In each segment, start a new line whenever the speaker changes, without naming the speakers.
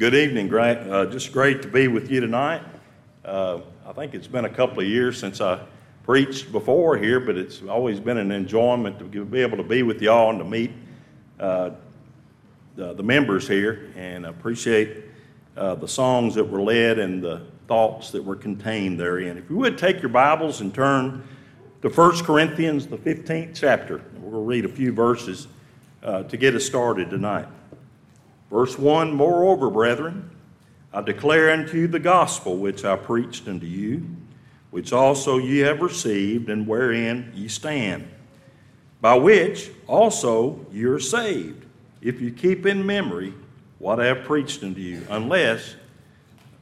Good evening. Great, uh, just great to be with you tonight. Uh, I think it's been a couple of years since I preached before here, but it's always been an enjoyment to be able to be with y'all and to meet uh, the, the, members here. And appreciate uh, the songs that were led and the thoughts that were contained therein. If you would take your Bibles and turn to 1 Corinthians, the 15th chapter, we'll read a few verses uh, to get us started tonight. Verse 1 Moreover, brethren, I declare unto you the gospel which I preached unto you, which also ye have received, and wherein ye stand, by which also ye are saved, if you keep in memory what I have preached unto you, unless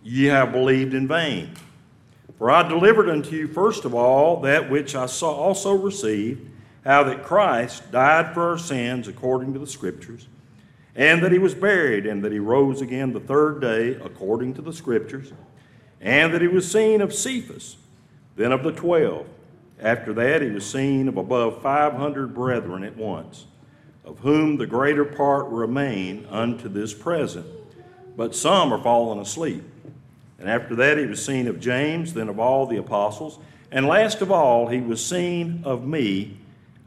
ye have believed in vain. For I delivered unto you first of all that which I also received, how that Christ died for our sins according to the Scriptures and that he was buried, and that he rose again the third day, according to the Scriptures, and that he was seen of Cephas, then of the twelve. After that, he was seen of above five hundred brethren at once, of whom the greater part remain unto this present, but some are fallen asleep. And after that, he was seen of James, then of all the apostles. And last of all, he was seen of me,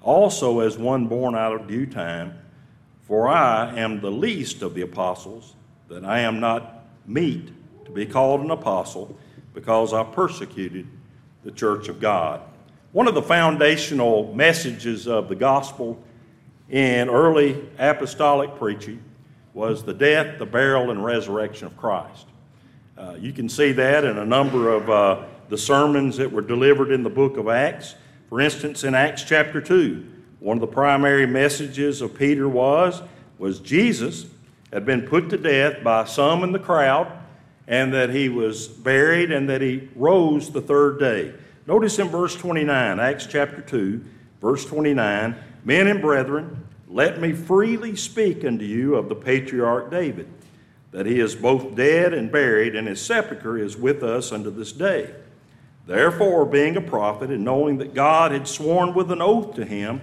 also as one born out of due time. For I am the least of the apostles, that I am not meet to be called an apostle, because I persecuted the church of God. One of the foundational messages of the gospel in early apostolic preaching was the death, the burial, and resurrection of Christ. Uh, you can see that in a number of uh, the sermons that were delivered in the book of Acts. For instance, in Acts chapter 2, one of the primary messages of Peter was, was Jesus had been put to death by some in the crowd, and that he was buried, and that he rose the third day. Notice in verse 29, Acts chapter 2, verse 29, Men and brethren, let me freely speak unto you of the patriarch David, that he is both dead and buried, and his sepulchre is with us unto this day. Therefore, being a prophet, and knowing that God had sworn with an oath to him,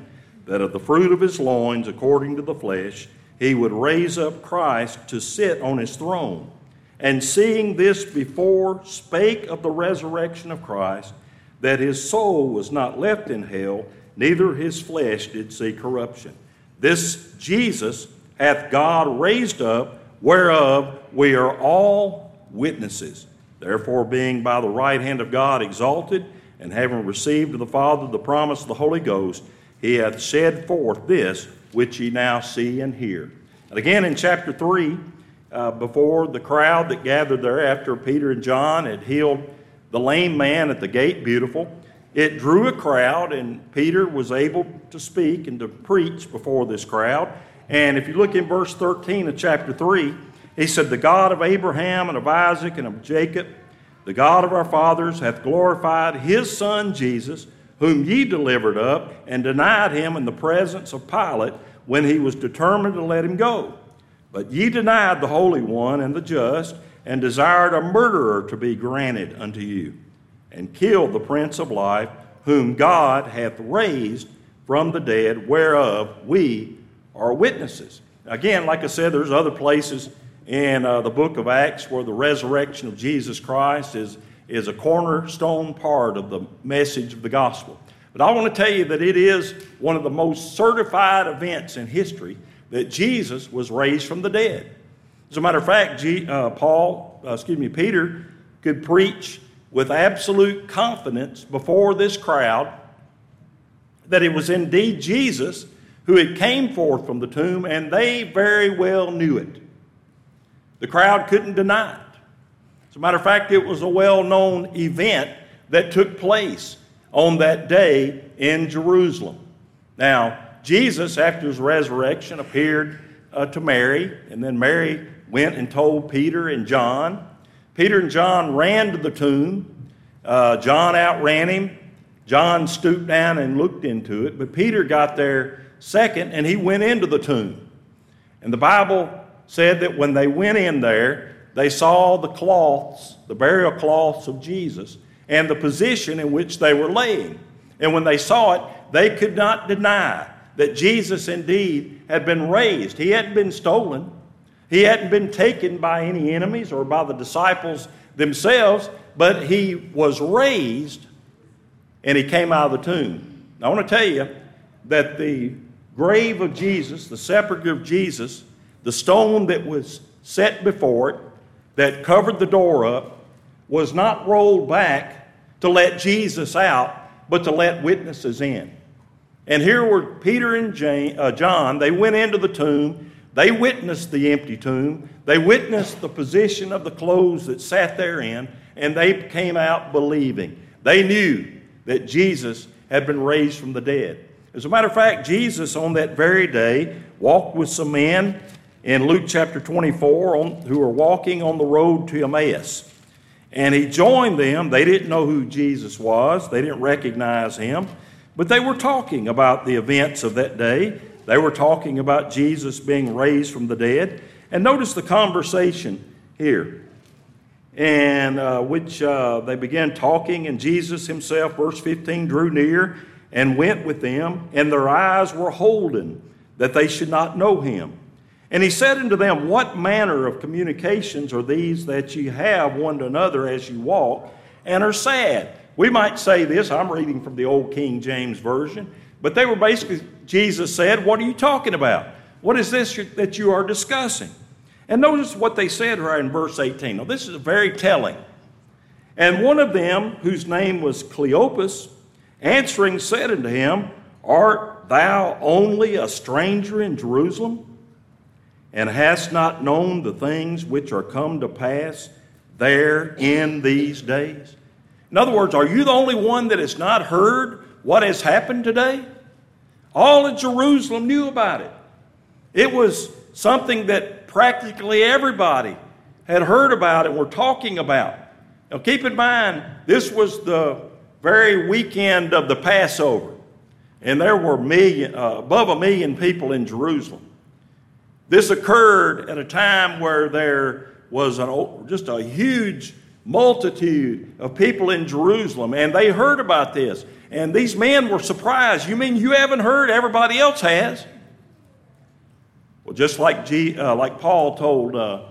that of the fruit of his loins, according to the flesh, he would raise up Christ to sit on his throne. And seeing this before, spake of the resurrection of Christ, that his soul was not left in hell, neither his flesh did see corruption. This Jesus hath God raised up, whereof we are all witnesses. Therefore, being by the right hand of God exalted, and having received of the Father the promise of the Holy Ghost, he hath said forth this which ye now see and hear. And again in chapter 3, uh, before the crowd that gathered there after Peter and John had healed the lame man at the gate, beautiful, it drew a crowd, and Peter was able to speak and to preach before this crowd. And if you look in verse 13 of chapter 3, he said, The God of Abraham and of Isaac and of Jacob, the God of our fathers, hath glorified his Son Jesus whom ye delivered up and denied him in the presence of Pilate when he was determined to let him go. But ye denied the Holy One and the just, and desired a murderer to be granted unto you, and killed the Prince of Life, whom God hath raised from the dead, whereof we are witnesses. Again, like I said, there's other places in uh, the book of Acts where the resurrection of Jesus Christ is is a cornerstone part of the message of the gospel. But I want to tell you that it is one of the most certified events in history that Jesus was raised from the dead. As a matter of fact, G, uh, Paul, uh, excuse me, Peter could preach with absolute confidence before this crowd that it was indeed Jesus who had came forth from the tomb, and they very well knew it. The crowd couldn't deny it. A matter of fact, it was a well known event that took place on that day in Jerusalem. Now, Jesus, after his resurrection, appeared uh, to Mary, and then Mary went and told Peter and John. Peter and John ran to the tomb. Uh, John outran him. John stooped down and looked into it, but Peter got there second and he went into the tomb. And the Bible said that when they went in there, they saw the cloths, the burial cloths of Jesus, and the position in which they were laying. And when they saw it, they could not deny that Jesus indeed had been raised. He hadn't been stolen. He hadn't been taken by any enemies or by the disciples themselves, but he was raised and he came out of the tomb. I want to tell you that the grave of Jesus, the sepulchre of Jesus, the stone that was set before it, that covered the door up, was not rolled back to let Jesus out, but to let witnesses in. And here were Peter and Jane, uh, John. They went into the tomb. They witnessed the empty tomb. They witnessed the position of the clothes that sat therein, and they came out believing. They knew that Jesus had been raised from the dead. As a matter of fact, Jesus on that very day walked with some men in Luke chapter 24 on, who were walking on the road to Emmaus. And he joined them. They didn't know who Jesus was, they didn't recognize him, but they were talking about the events of that day. They were talking about Jesus being raised from the dead. And notice the conversation here and uh, which uh, they began talking, and Jesus himself, verse 15, drew near and went with them, and their eyes were holden that they should not know him. And he said unto them, What manner of communications are these that ye have one to another as you walk, and are sad? We might say this, I'm reading from the old King James Version, but they were basically, Jesus said, What are you talking about? What is this that you are discussing? And notice what they said right in verse 18. Now, this is very telling. And one of them, whose name was Cleopas, answering said unto him, Art thou only a stranger in Jerusalem, and hast not known the things which are come to pass there in these days? In other words, are you the only one that has not heard what has happened today? All of Jerusalem knew about it. It was something that practically everybody had heard about and were talking about. Now, keep in mind, this was the very weekend of the Passover, and there were million, uh, above a million people in Jerusalem. This occurred at a time where there was an, just a huge multitude of people in Jerusalem, and they heard about this. And these men were surprised. You mean you haven't heard? Everybody else has. Well, just like, G, uh, like Paul told uh,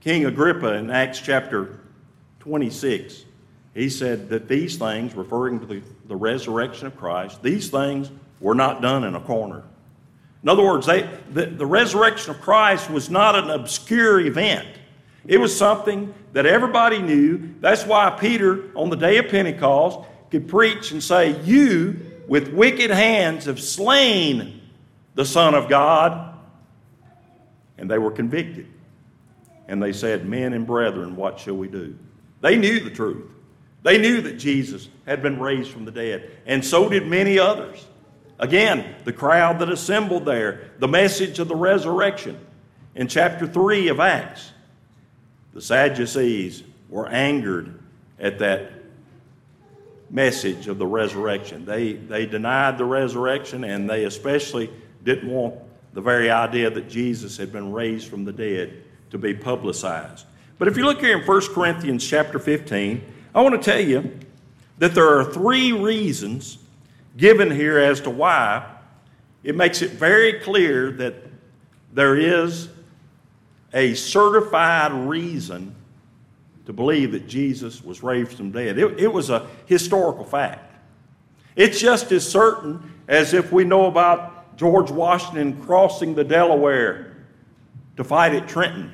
King Agrippa in Acts chapter 26, he said that these things, referring to the, the resurrection of Christ, these things were not done in a corner. In other words, they, the, the resurrection of Christ was not an obscure event. It was something that everybody knew. That's why Peter, on the day of Pentecost, could preach and say, You, with wicked hands, have slain the Son of God and they were convicted. And they said, Men and brethren, what shall we do? They knew the truth. They knew that Jesus had been raised from the dead, and so did many others. Again, the crowd that assembled there, the message of the resurrection. In chapter 3 of Acts, the Sadducees were angered at that message of the resurrection. They, they denied the resurrection, and they especially didn't want the very idea that Jesus had been raised from the dead to be publicized. But if you look here in 1 Corinthians chapter 15, I want to tell you that there are three reasons given here as to why it makes it very clear that there is a certified reason to believe that Jesus was raised from dead. It, it was a historical fact. It's just as certain as if we know about George Washington crossing the Delaware to fight at Trenton,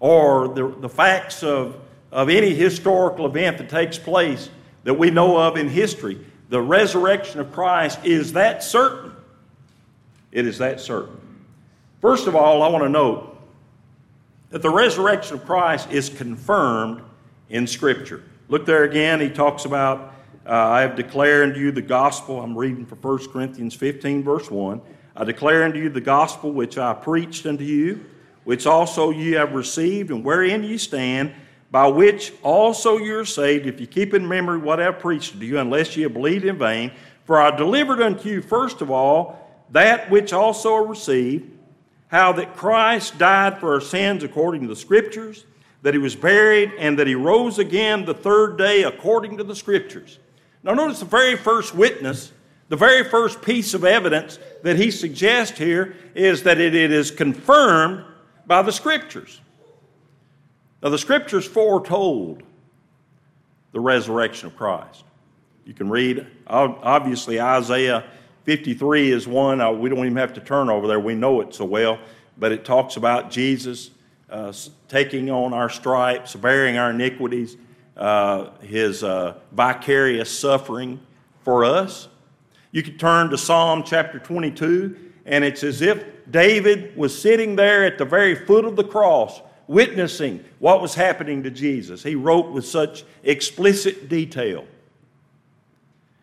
or the, the facts of, of any historical event that takes place that we know of in history. The resurrection of Christ is that certain. It is that certain. First of all, I want to note that the resurrection of Christ is confirmed in Scripture. Look there again, he talks about uh, I have declared unto you the gospel. I'm reading from 1 Corinthians 15, verse 1. I declare unto you the gospel which I preached unto you, which also ye have received, and wherein ye stand, by which also you are saved, if you keep in memory what I preached to you, unless ye have believed in vain. For I delivered unto you, first of all, that which also I received, how that Christ died for our sins according to the Scriptures, that he was buried, and that he rose again the third day according to the Scriptures now, notice the very first witness, the very first piece of evidence that he suggests here is that it is confirmed by the Scriptures. Now, the Scriptures foretold the resurrection of Christ. You can read, obviously, Isaiah 53 is one. We don't even have to turn over there, we know it so well, but it talks about Jesus uh, taking on our stripes, bearing our iniquities, uh, his uh, vicarious suffering for us. You could turn to Psalm chapter 22, and it's as if David was sitting there at the very foot of the cross, witnessing what was happening to Jesus. He wrote with such explicit detail.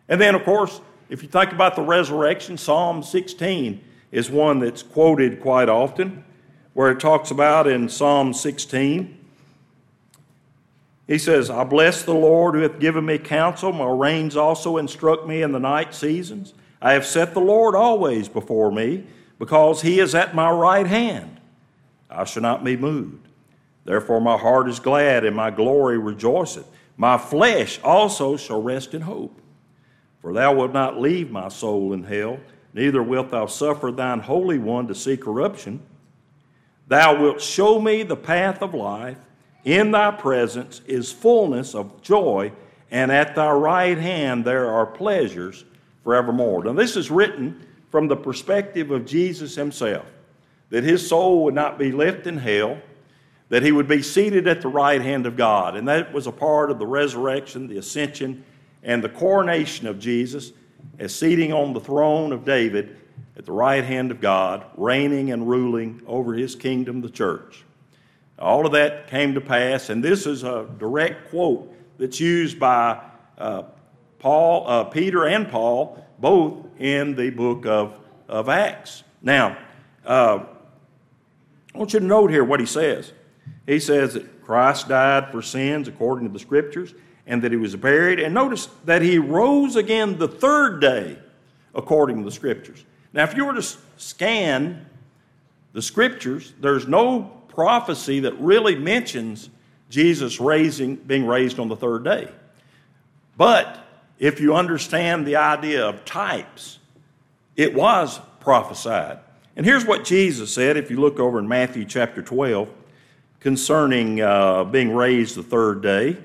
And then, of course, if you think about the resurrection, Psalm 16 is one that's quoted quite often, where it talks about in Psalm 16. He says, I bless the Lord who hath given me counsel. My reins also instruct me in the night seasons. I have set the Lord always before me, because he is at my right hand. I shall not be moved. Therefore, my heart is glad, and my glory rejoiceth. My flesh also shall rest in hope. For thou wilt not leave my soul in hell, neither wilt thou suffer thine Holy One to see corruption. Thou wilt show me the path of life. In thy presence is fullness of joy, and at thy right hand there are pleasures forevermore. Now, this is written from the perspective of Jesus himself that his soul would not be left in hell, that he would be seated at the right hand of God. And that was a part of the resurrection, the ascension, and the coronation of Jesus as seating on the throne of David at the right hand of God, reigning and ruling over his kingdom, the church. All of that came to pass, and this is a direct quote that's used by uh, Paul, uh, Peter, and Paul, both in the book of, of Acts. Now, uh, I want you to note here what he says. He says that Christ died for sins according to the Scriptures, and that he was buried. And notice that he rose again the third day according to the Scriptures. Now, if you were to scan the Scriptures, there's no prophecy that really mentions Jesus raising, being raised on the third day. But if you understand the idea of types, it was prophesied. And here's what Jesus said if you look over in Matthew chapter 12 concerning uh, being raised the third day.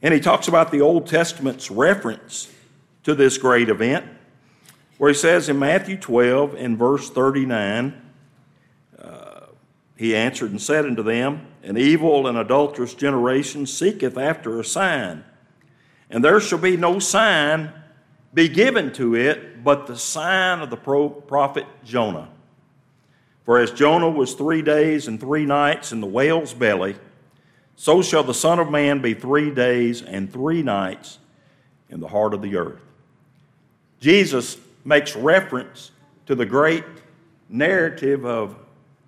And he talks about the Old Testament's reference to this great event, where he says in Matthew 12, in verse 39, uh, he answered and said unto them, An evil and adulterous generation seeketh after a sign, and there shall be no sign be given to it but the sign of the prophet Jonah. For as Jonah was three days and three nights in the whale's belly, so shall the Son of Man be three days and three nights in the heart of the earth. Jesus makes reference to the great narrative of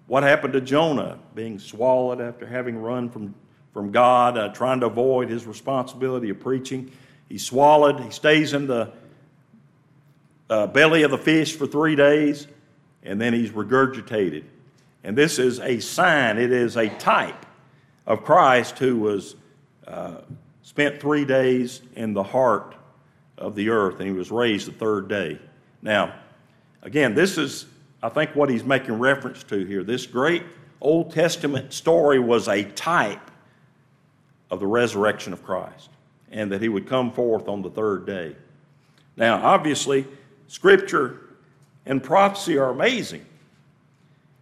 what happened to Jonah being swallowed after having run from, from God, uh, trying to avoid his responsibility of preaching. He's swallowed, he stays in the uh, belly of the fish for three days, and then he's regurgitated. And this is a sign, it is a type of Christ who was uh, spent three days in the heart of the earth, and he was raised the third day. Now, again, this is, I think, what he's making reference to here. This great Old Testament story was a type of the resurrection of Christ, and that he would come forth on the third day. Now, obviously, Scripture and prophecy are amazing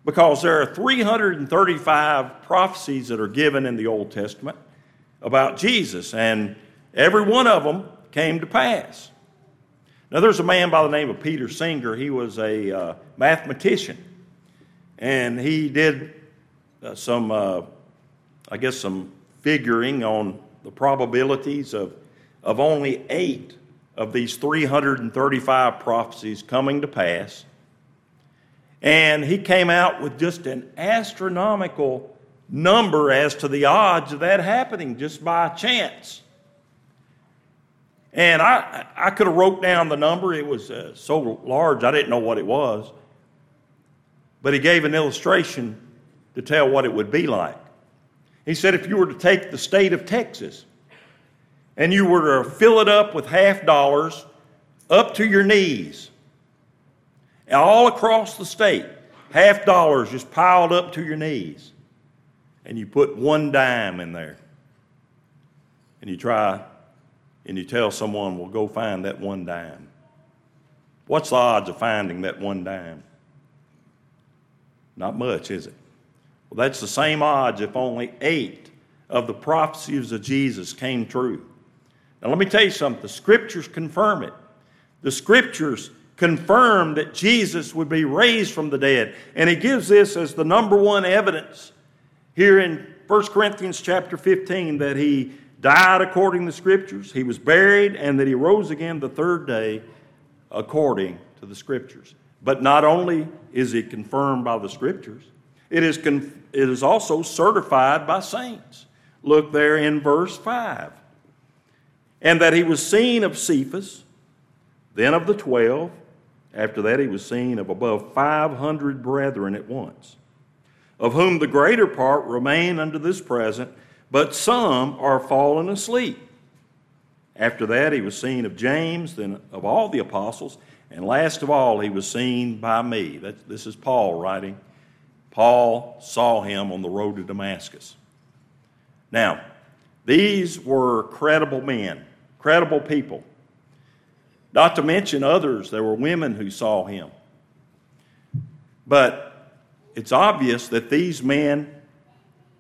because there are 335 prophecies that are given in the Old Testament about Jesus, and every one of them came to pass. Now, there's a man by the name of Peter Singer. He was a uh, mathematician, and he did uh, some, uh, I guess, some figuring on the probabilities of, of only eight of these 335 prophecies coming to pass. And he came out with just an astronomical number as to the odds of that happening just by chance. And I, I could have wrote down the number. It was uh, so large, I didn't know what it was. But he gave an illustration to tell what it would be like. He said if you were to take the state of Texas and you were to fill it up with half dollars up to your knees, And all across the state, half dollars just piled up to your knees, and you put one dime in there, and you try and you tell someone, well, go find that one dime. What's the odds of finding that one dime? Not much, is it? Well, that's the same odds if only eight of the prophecies of Jesus came true. Now, let me tell you something the scriptures confirm it. The scriptures confirm that Jesus would be raised from the dead. And he gives this as the number one evidence here in 1 Corinthians chapter 15 that he died according to the scriptures, he was buried, and that he rose again the third day according to the scriptures. But not only is it confirmed by the scriptures, it is, it is also certified by saints. Look there in verse 5. And that he was seen of Cephas, then of the twelve. After that, he was seen of above 500 brethren at once, of whom the greater part remain unto this present, but some are fallen asleep. After that, he was seen of James, then of all the apostles, and last of all, he was seen by me. That, this is Paul writing. Paul saw him on the road to Damascus. Now, these were credible men, credible people. Not to mention others, there were women who saw him. But it's obvious that these men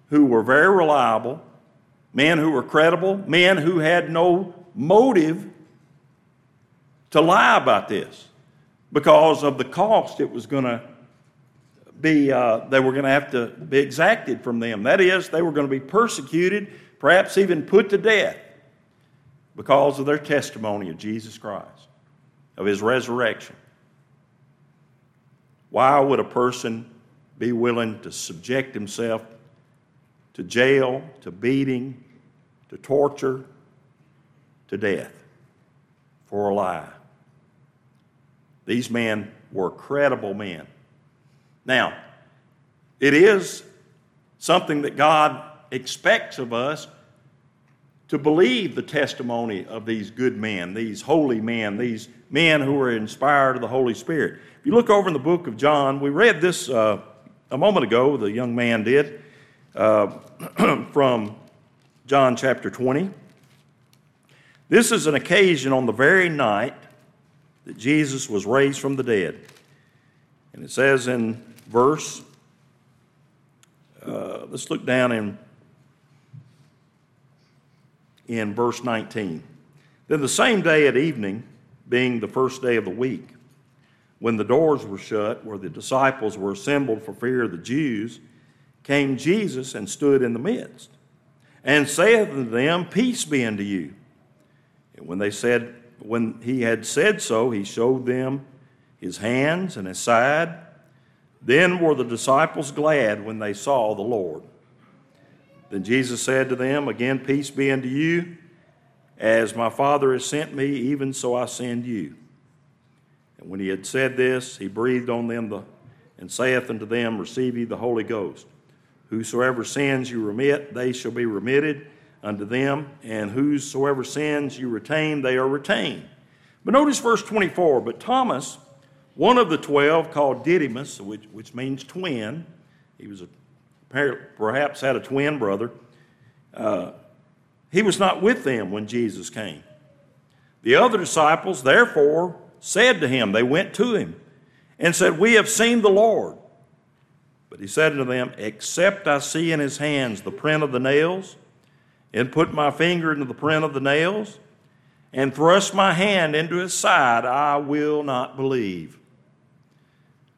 who were very reliable, men who were credible, men who had no motive to lie about this because of the cost it was going to be, uh, they were going to have to be exacted from them. That is, they were going to be persecuted, perhaps even put to death because of their testimony of Jesus Christ, of his resurrection. Why would a person be willing to subject himself to jail, to beating, to torture, to death for a lie. These men were credible men. Now, it is something that God expects of us to believe the testimony of these good men, these holy men, these men who were inspired of the Holy Spirit. If you look over in the book of John, we read this uh, a moment ago, the young man did, uh, from John chapter 20. This is an occasion on the very night that Jesus was raised from the dead. And it says in verse, uh, let's look down in, in verse 19. Then the same day at evening, being the first day of the week, when the doors were shut, where the disciples were assembled for fear of the Jews, came Jesus and stood in the midst, and saith unto them, Peace be unto you. And when they said, when he had said so, he showed them his hands and his side. Then were the disciples glad when they saw the Lord. Then Jesus said to them, Again, peace be unto you. As my Father has sent me, even so I send you. And when he had said this, he breathed on them the, and saith unto them, Receive ye the Holy Ghost. Whosoever sins you remit, they shall be remitted unto them, and whosoever sins you retain, they are retained. But notice verse 24. But Thomas, one of the twelve, called Didymus, which, which means twin, he was a, perhaps had a twin brother, uh, he was not with them when Jesus came. The other disciples, therefore, said to him, they went to him and said, We have seen the Lord. But he said unto them, Except I see in his hands the print of the nails, and put my finger into the print of the nails and thrust my hand into his side, I will not believe.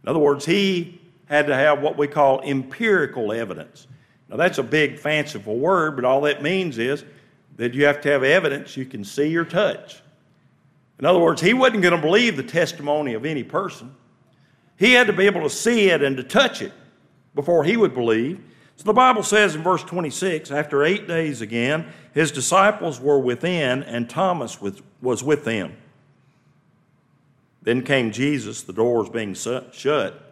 In other words, he had to have what we call empirical evidence. Now, that's a big, fanciful word, but all that means is that you have to have evidence you can see or touch. In other words, he wasn't going to believe the testimony of any person. He had to be able to see it and to touch it before he would believe. So the Bible says in verse 26 after eight days again, his disciples were within, and Thomas was with them. Then came Jesus, the doors being shut,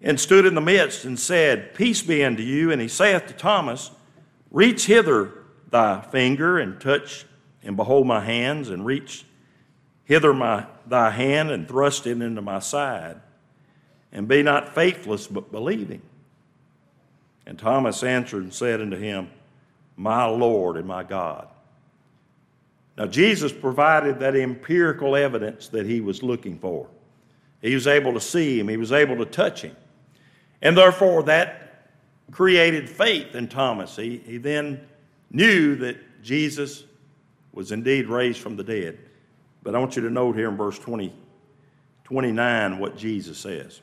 and stood in the midst and said, Peace be unto you. And he saith to Thomas, Reach hither thy finger and touch and behold my hands, and reach hither my, thy hand and thrust it into my side and be not faithless, but believing. And Thomas answered and said unto him, My Lord and my God. Now, Jesus provided that empirical evidence that he was looking for. He was able to see him, he was able to touch him. And therefore, that created faith in Thomas. He, he then knew that Jesus was indeed raised from the dead. But I want you to note here in verse 20, 29 what Jesus says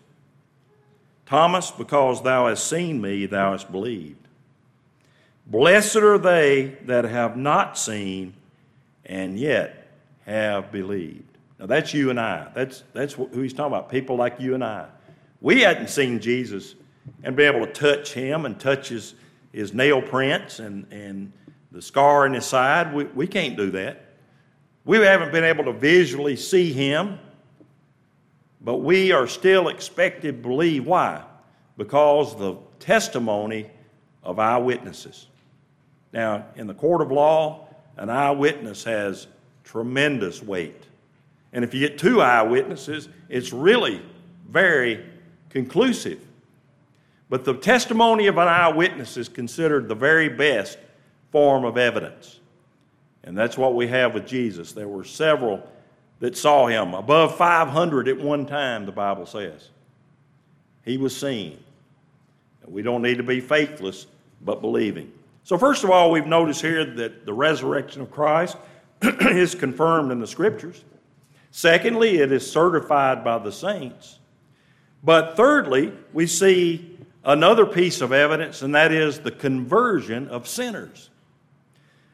Thomas, because thou hast seen me, thou hast believed. Blessed are they that have not seen and yet have believed. Now that's you and I. That's, that's who he's talking about, people like you and I. We hadn't seen Jesus and been able to touch him and touch his, his nail prints and, and the scar in his side. We, we can't do that. We haven't been able to visually see him, but we are still expected to believe. Why? Because the testimony of eyewitnesses. Now, in the court of law, an eyewitness has tremendous weight. And if you get two eyewitnesses, it's really very conclusive. But the testimony of an eyewitness is considered the very best form of evidence. And that's what we have with Jesus. There were several that saw him, above 500 at one time, the Bible says. He was seen. We don't need to be faithless, but believing. So, first of all, we've noticed here that the resurrection of Christ is confirmed in the Scriptures. Secondly, it is certified by the saints. But thirdly, we see another piece of evidence, and that is the conversion of sinners.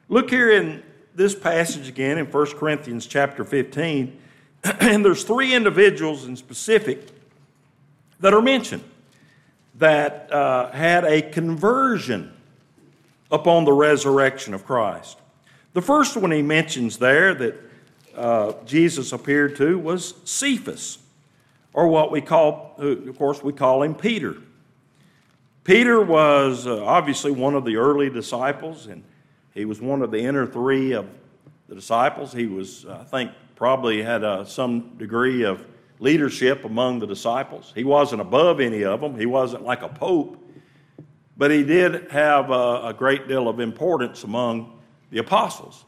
Look here in this passage again in 1 Corinthians chapter 15, and there's three individuals in specific that are mentioned that uh, had a conversion upon the resurrection of Christ. The first one he mentions there that uh, Jesus appeared to was Cephas, or what we call, of course, we call him Peter. Peter was uh, obviously one of the early disciples, and he was one of the inner three of the disciples. He was, I think, probably had uh, some degree of leadership among the disciples. He wasn't above any of them, he wasn't like a pope, but he did have a, a great deal of importance among the apostles.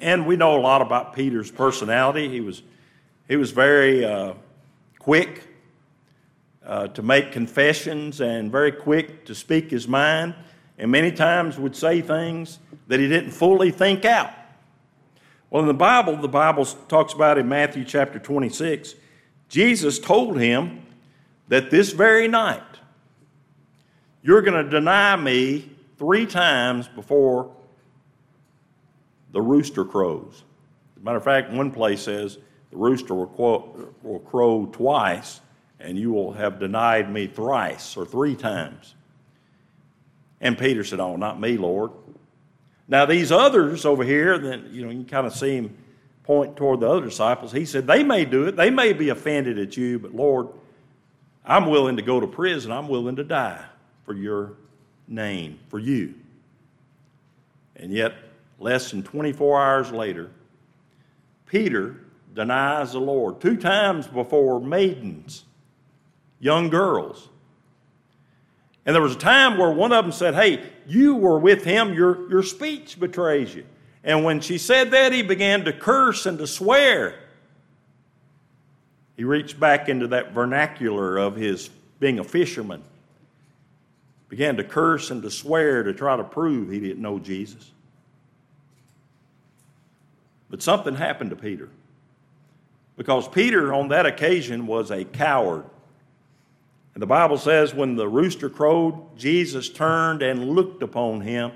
And we know a lot about Peter's personality. He was, he was very uh, quick uh, to make confessions and very quick to speak his mind, and many times would say things that he didn't fully think out. Well, in the Bible, the Bible talks about in Matthew chapter 26, Jesus told him that this very night, you're going to deny me three times before the rooster crows. As a matter of fact, one place says the rooster will, will crow twice, and you will have denied me thrice or three times. And Peter said, Oh, not me, Lord. Now, these others over here, then you know, you kind of see him point toward the other disciples. He said, They may do it, they may be offended at you, but Lord, I'm willing to go to prison, I'm willing to die for your name, for you. And yet, Less than 24 hours later, Peter denies the Lord two times before maidens, young girls. And there was a time where one of them said, Hey, you were with him, your, your speech betrays you. And when she said that, he began to curse and to swear. He reached back into that vernacular of his being a fisherman, began to curse and to swear to try to prove he didn't know Jesus. But something happened to Peter. Because Peter, on that occasion, was a coward. And the Bible says when the rooster crowed, Jesus turned and looked upon him,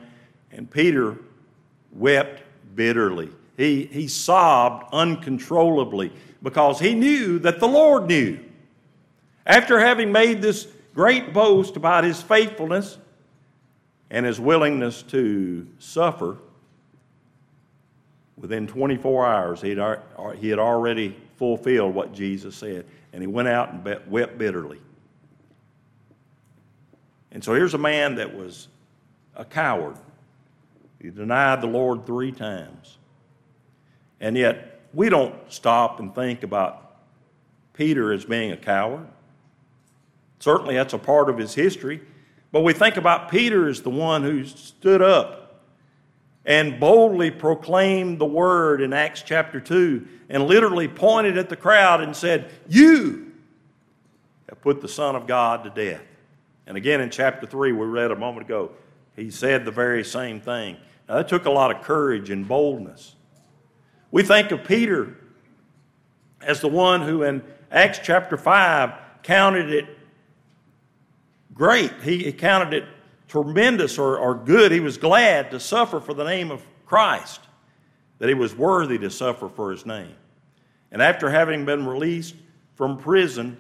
and Peter wept bitterly. He, he sobbed uncontrollably because he knew that the Lord knew. After having made this great boast about his faithfulness and his willingness to suffer, Within 24 hours, he had, he had already fulfilled what Jesus said, and he went out and wept bitterly. And so here's a man that was a coward. He denied the Lord three times. And yet, we don't stop and think about Peter as being a coward. Certainly, that's a part of his history. But we think about Peter as the one who stood up and boldly proclaimed the word in Acts chapter 2 and literally pointed at the crowd and said, You have put the Son of God to death. And again in chapter 3, we read a moment ago, he said the very same thing. Now, that took a lot of courage and boldness. We think of Peter as the one who in Acts chapter 5 counted it great. He, counted it tremendous or, or good. He was glad to suffer for the name of Christ, that he was worthy to suffer for his name. And after having been released from prison,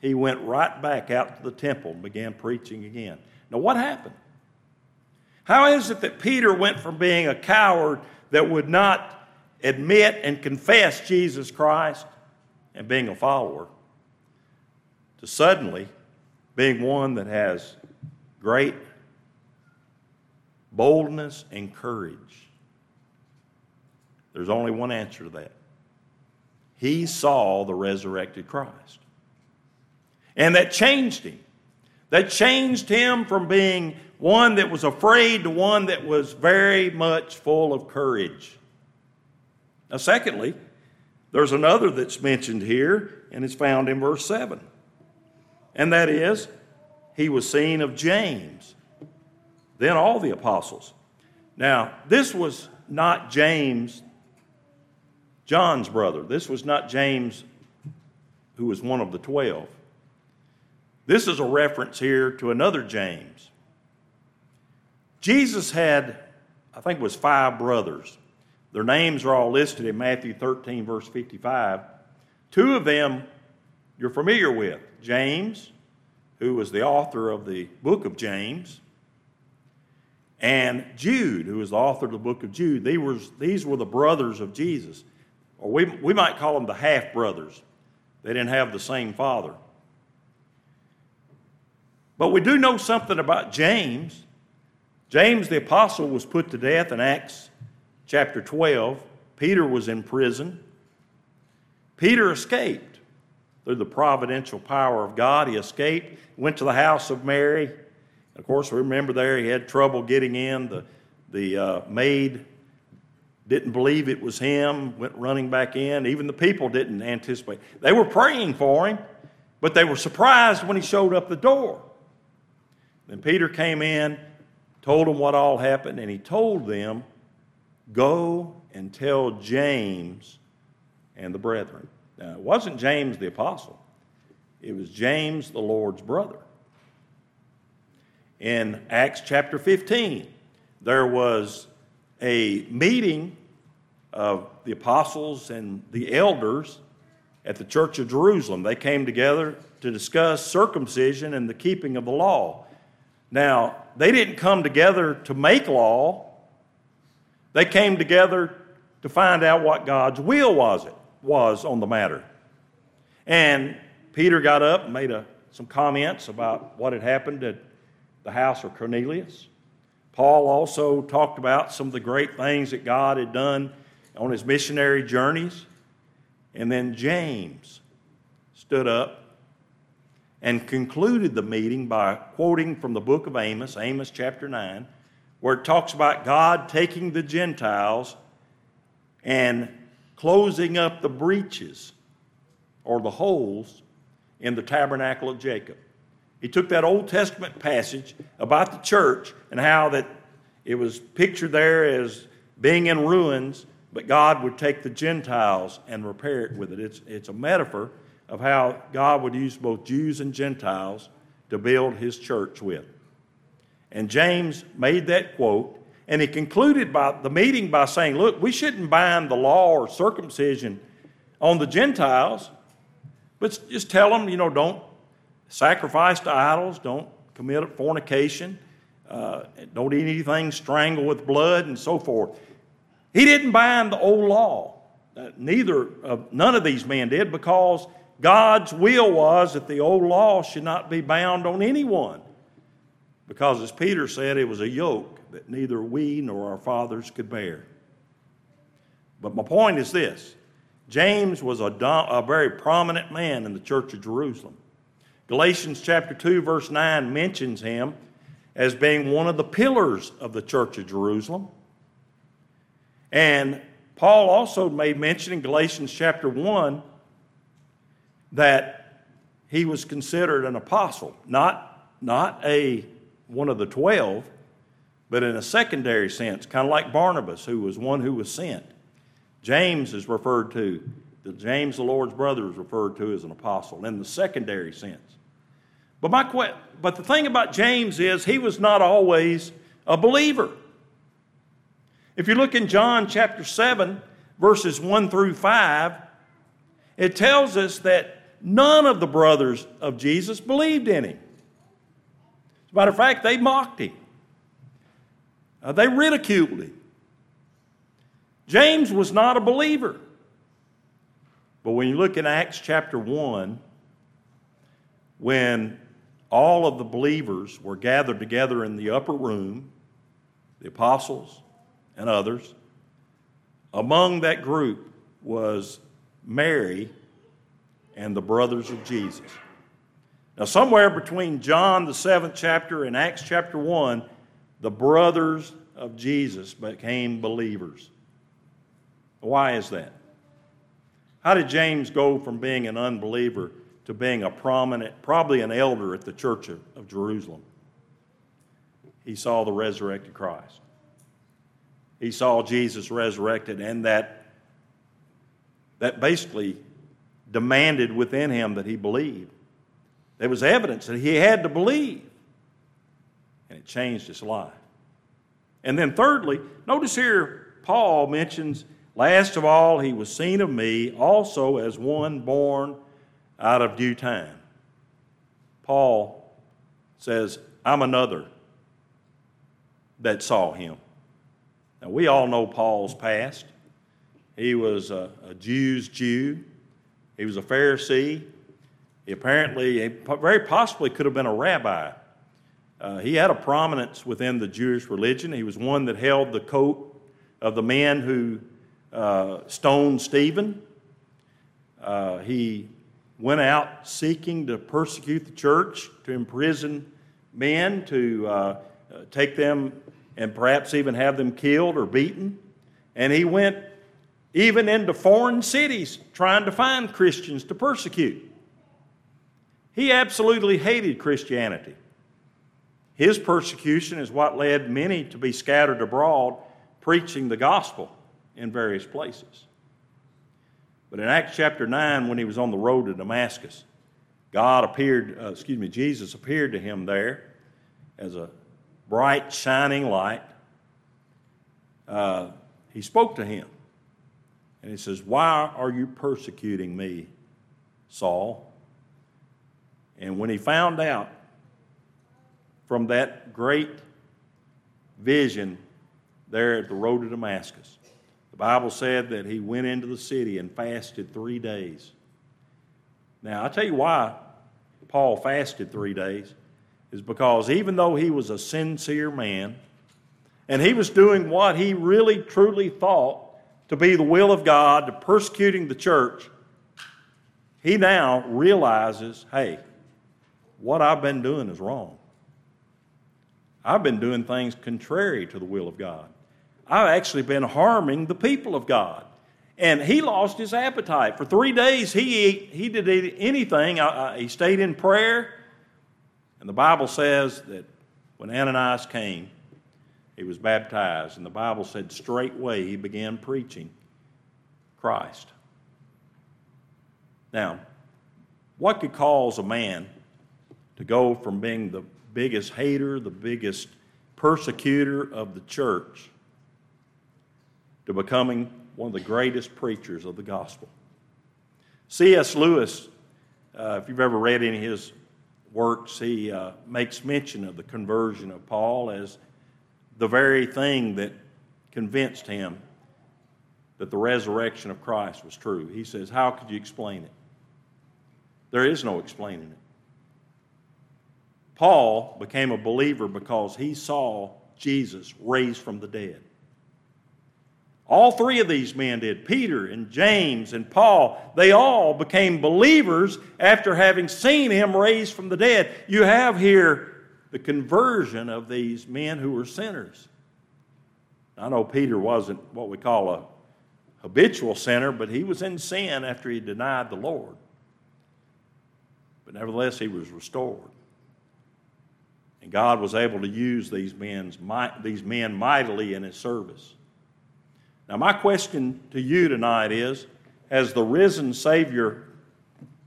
he went right back out to the temple and began preaching again. Now, what happened? How is it that Peter went from being a coward that would not admit and confess Jesus Christ and being a follower to suddenly being one that has great boldness and courage? There's only one answer to that. He saw the resurrected Christ. And that changed him. That changed him from being one that was afraid to one that was very much full of courage. Now, secondly, there's another that's mentioned here, and it's found in verse 7. And that is, he was seen of James, then all the apostles. Now, this was not James, John's brother. This was not James, who was one of the twelve. This is a reference here to another James. Jesus had, I think it was five brothers. Their names are all listed in Matthew 13, verse 55. Two of them you're familiar with James, who was the author of the book of James, and Jude, who is the author of the book of Jude. These were, these were the brothers of Jesus. Or we, we might call them the half brothers. They didn't have the same father. But we do know something about James. James the apostle was put to death in Acts chapter 12. Peter was in prison. Peter escaped through the providential power of God. He escaped, went to the house of Mary. Of course, we remember there he had trouble getting in. The, the uh, maid didn't believe it was him, went running back in. Even the people didn't anticipate. They were praying for him, but they were surprised when he showed up the door. Then Peter came in told them what all happened, and he told them, Go and tell James and the brethren. Now, it wasn't James the apostle, it was James the Lord's brother. In Acts chapter 15, there was a meeting of the apostles and the elders at the church of Jerusalem. They came together to discuss circumcision and the keeping of the law. Now, they didn't come together to make law. They came together to find out what God's will was it was on the matter. And Peter got up and made a, some comments about what had happened at the house of Cornelius. Paul also talked about some of the great things that God had done on his missionary journeys. And then James stood up and concluded the meeting by quoting from the book of Amos, Amos chapter 9, where it talks about God taking the Gentiles and closing up the breaches or the holes in the tabernacle of Jacob. He took that Old Testament passage about the church and how that it was pictured there as being in ruins, but God would take the Gentiles and repair it with it. It's, it's a metaphor of how God would use both Jews and Gentiles to build his church with. And James made that quote, and he concluded by the meeting by saying, Look, we shouldn't bind the law or circumcision on the Gentiles, but just tell them, you know, don't sacrifice to idols, don't commit fornication, uh, don't eat anything strangled with blood, and so forth. He didn't bind the old law. Uh, neither none of these men did because God's will was that the old law should not be bound on anyone. Because, as Peter said, it was a yoke that neither we nor our fathers could bear. But my point is this James was a, a very prominent man in the church of Jerusalem. Galatians chapter 2, verse 9 mentions him as being one of the pillars of the church of Jerusalem. And Paul also made mention in Galatians chapter 1 that he was considered an apostle, not, not a one of the twelve, but in a secondary sense, kind of like Barnabas, who was one who was sent. James is referred to, the James, the Lord's brother, is referred to as an apostle in the secondary sense. But, my, but the thing about James is he was not always a believer. If you look in John chapter 7, verses 1 through 5, it tells us that none of the brothers of Jesus believed in him. As a matter of fact, they mocked him, uh, they ridiculed him. James was not a believer. But when you look in Acts chapter 1, when all of the believers were gathered together in the upper room, the apostles and others, among that group was Mary and the brothers of Jesus. Now, somewhere between John, the seventh chapter, and Acts chapter 1, the brothers of Jesus became believers. Why is that? How did James go from being an unbeliever to being a prominent, probably an elder at the church of, of Jerusalem? He saw the resurrected Christ. He saw Jesus resurrected, and that, that basically demanded within him that he believe. There was evidence that he had to believe, and it changed his life. And then, thirdly, notice here Paul mentions Last of all, he was seen of me also as one born out of due time. Paul says, I'm another that saw him. Now, we all know Paul's past. He was a, a Jew's Jew, he was a Pharisee. He apparently, very possibly could have been a rabbi. Uh, he had a prominence within the Jewish religion. He was one that held the coat of the men who uh, stoned Stephen. Uh, he went out seeking to persecute the church, to imprison men, to uh, uh, take them and perhaps even have them killed or beaten. And he went even into foreign cities trying to find Christians to persecute. He absolutely hated Christianity. His persecution is what led many to be scattered abroad preaching the gospel in various places. But in Acts chapter 9, when he was on the road to Damascus, God appeared, uh, excuse me, Jesus appeared to him there as a bright, shining light. Uh, he spoke to him. And he says, Why are you persecuting me, Saul? And when he found out from that great vision there at the road to Damascus, the Bible said that he went into the city and fasted three days. Now, I'll tell you why Paul fasted three days, is because even though he was a sincere man, and he was doing what he really truly thought to be the will of God, to persecuting the church, he now realizes hey, what I've been doing is wrong. I've been doing things contrary to the will of God. I've actually been harming the people of God. And he lost his appetite. For three days, he, he did eat anything. he stayed in prayer. And the Bible says that when Ananias came, he was baptized. And the Bible said straightway he began preaching Christ. Now, what could cause a man to go from being the biggest hater, the biggest persecutor of the church, to becoming one of the greatest preachers of the gospel. C.S. Lewis, uh, if you've ever read any of his works, he uh, makes mention of the conversion of Paul as the very thing that convinced him that the resurrection of Christ was true. He says, How could you explain it? There is no explaining it. Paul became a believer because he saw Jesus raised from the dead. All three of these men did Peter and James and Paul. They all became believers after having seen him raised from the dead. You have here the conversion of these men who were sinners. I know Peter wasn't what we call a habitual sinner, but he was in sin after he denied the Lord. But nevertheless, he was restored. And God was able to use these, men's, these men mightily in his service. Now, my question to you tonight is Has the risen Savior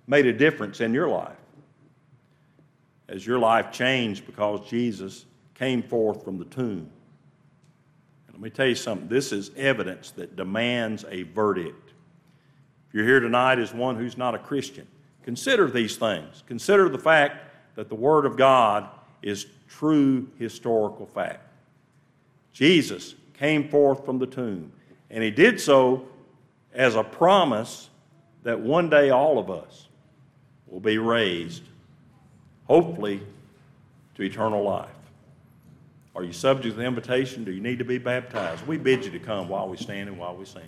made a difference in your life? Has your life changed because Jesus came forth from the tomb? Let me tell you something this is evidence that demands a verdict. If you're here tonight as one who's not a Christian, consider these things. Consider the fact that the Word of God is true historical fact. Jesus came forth from the tomb. And he did so as a promise that one day all of us will be raised, hopefully, to eternal life. Are you subject to the invitation? Do you need to be baptized? We bid you to come while we stand and while we sing.